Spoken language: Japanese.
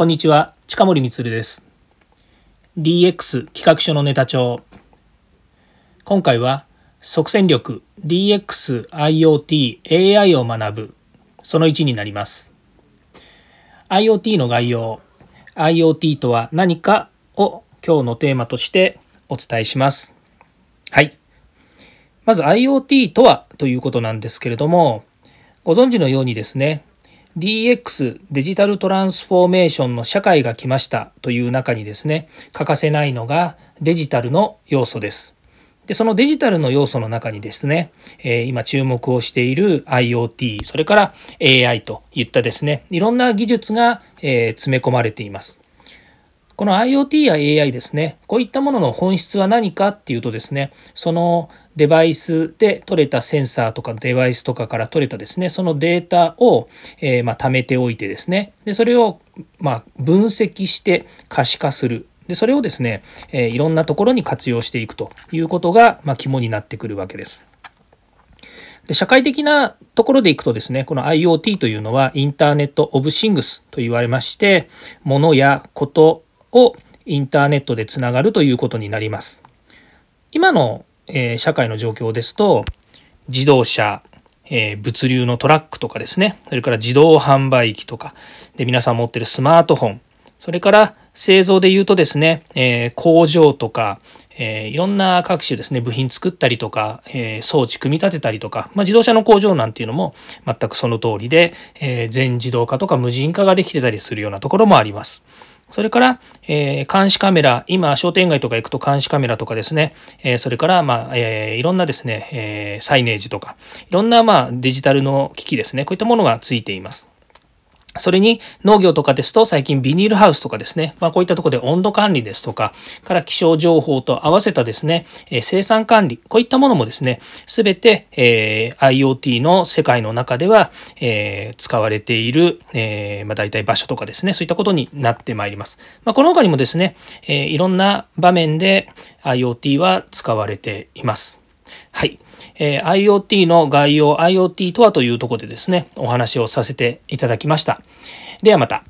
こんにちは、近森光です。DX 企画書のネタ帳。今回は即戦力 DX IoT AI を学ぶその1になります。IoT の概要、IoT とは何かを今日のテーマとしてお伝えします。はい。まず IoT とはということなんですけれども、ご存知のようにですね、DX デジタルトランスフォーメーションの社会が来ましたという中にですね欠かせないのがデジタルの要素です。でそのデジタルの要素の中にですね、えー、今注目をしている IoT それから AI といったですねいろんな技術が、えー、詰め込まれています。この IoT や AI ですね、こういったものの本質は何かっていうとですね、そのデバイスで取れたセンサーとかデバイスとかから取れたですね、そのデータを、えー、まあ、貯めておいてですね、でそれをまあ分析して可視化する。でそれをですね、えー、いろんなところに活用していくということが、まあ、肝になってくるわけです。で社会的なところでいくとですね、この IoT というのはインターネット・オブ・シングスと言われまして、物やことをインターネットでつながるということになります。今の、えー、社会の状況ですと自動車、えー、物流のトラックとかですね。それから自動販売機とか。で皆さん持ってるスマートフォン。それから製造で言うとですね、えー、工場とか、えー、いろんな各種ですね。部品作ったりとか、えー、装置組み立てたりとか、まあ、自動車の工場なんていうのも全くその通りで、え全自動化とか無人化ができてたりするようなところもあります。それから、えー、監視カメラ、今、商店街とか行くと監視カメラとかですね、えー、それから、まあ、えー、いろんなですね、えサイネージとか、いろんな、まあ、デジタルの機器ですね、こういったものがついています。それに農業とかですと最近ビニールハウスとかですね、まあ、こういったとこで温度管理ですとか、から気象情報と合わせたですね、え生産管理、こういったものもですね、すべて、え IoT の世界の中では、え使われている、えまあ、大体場所とかですね、そういったことになってまいります。まあ、この他にもですね、えいろんな場面で IoT は使われています。はい。えー、IoT の概要、IoT とはというところでですね、お話をさせていただきました。ではまた。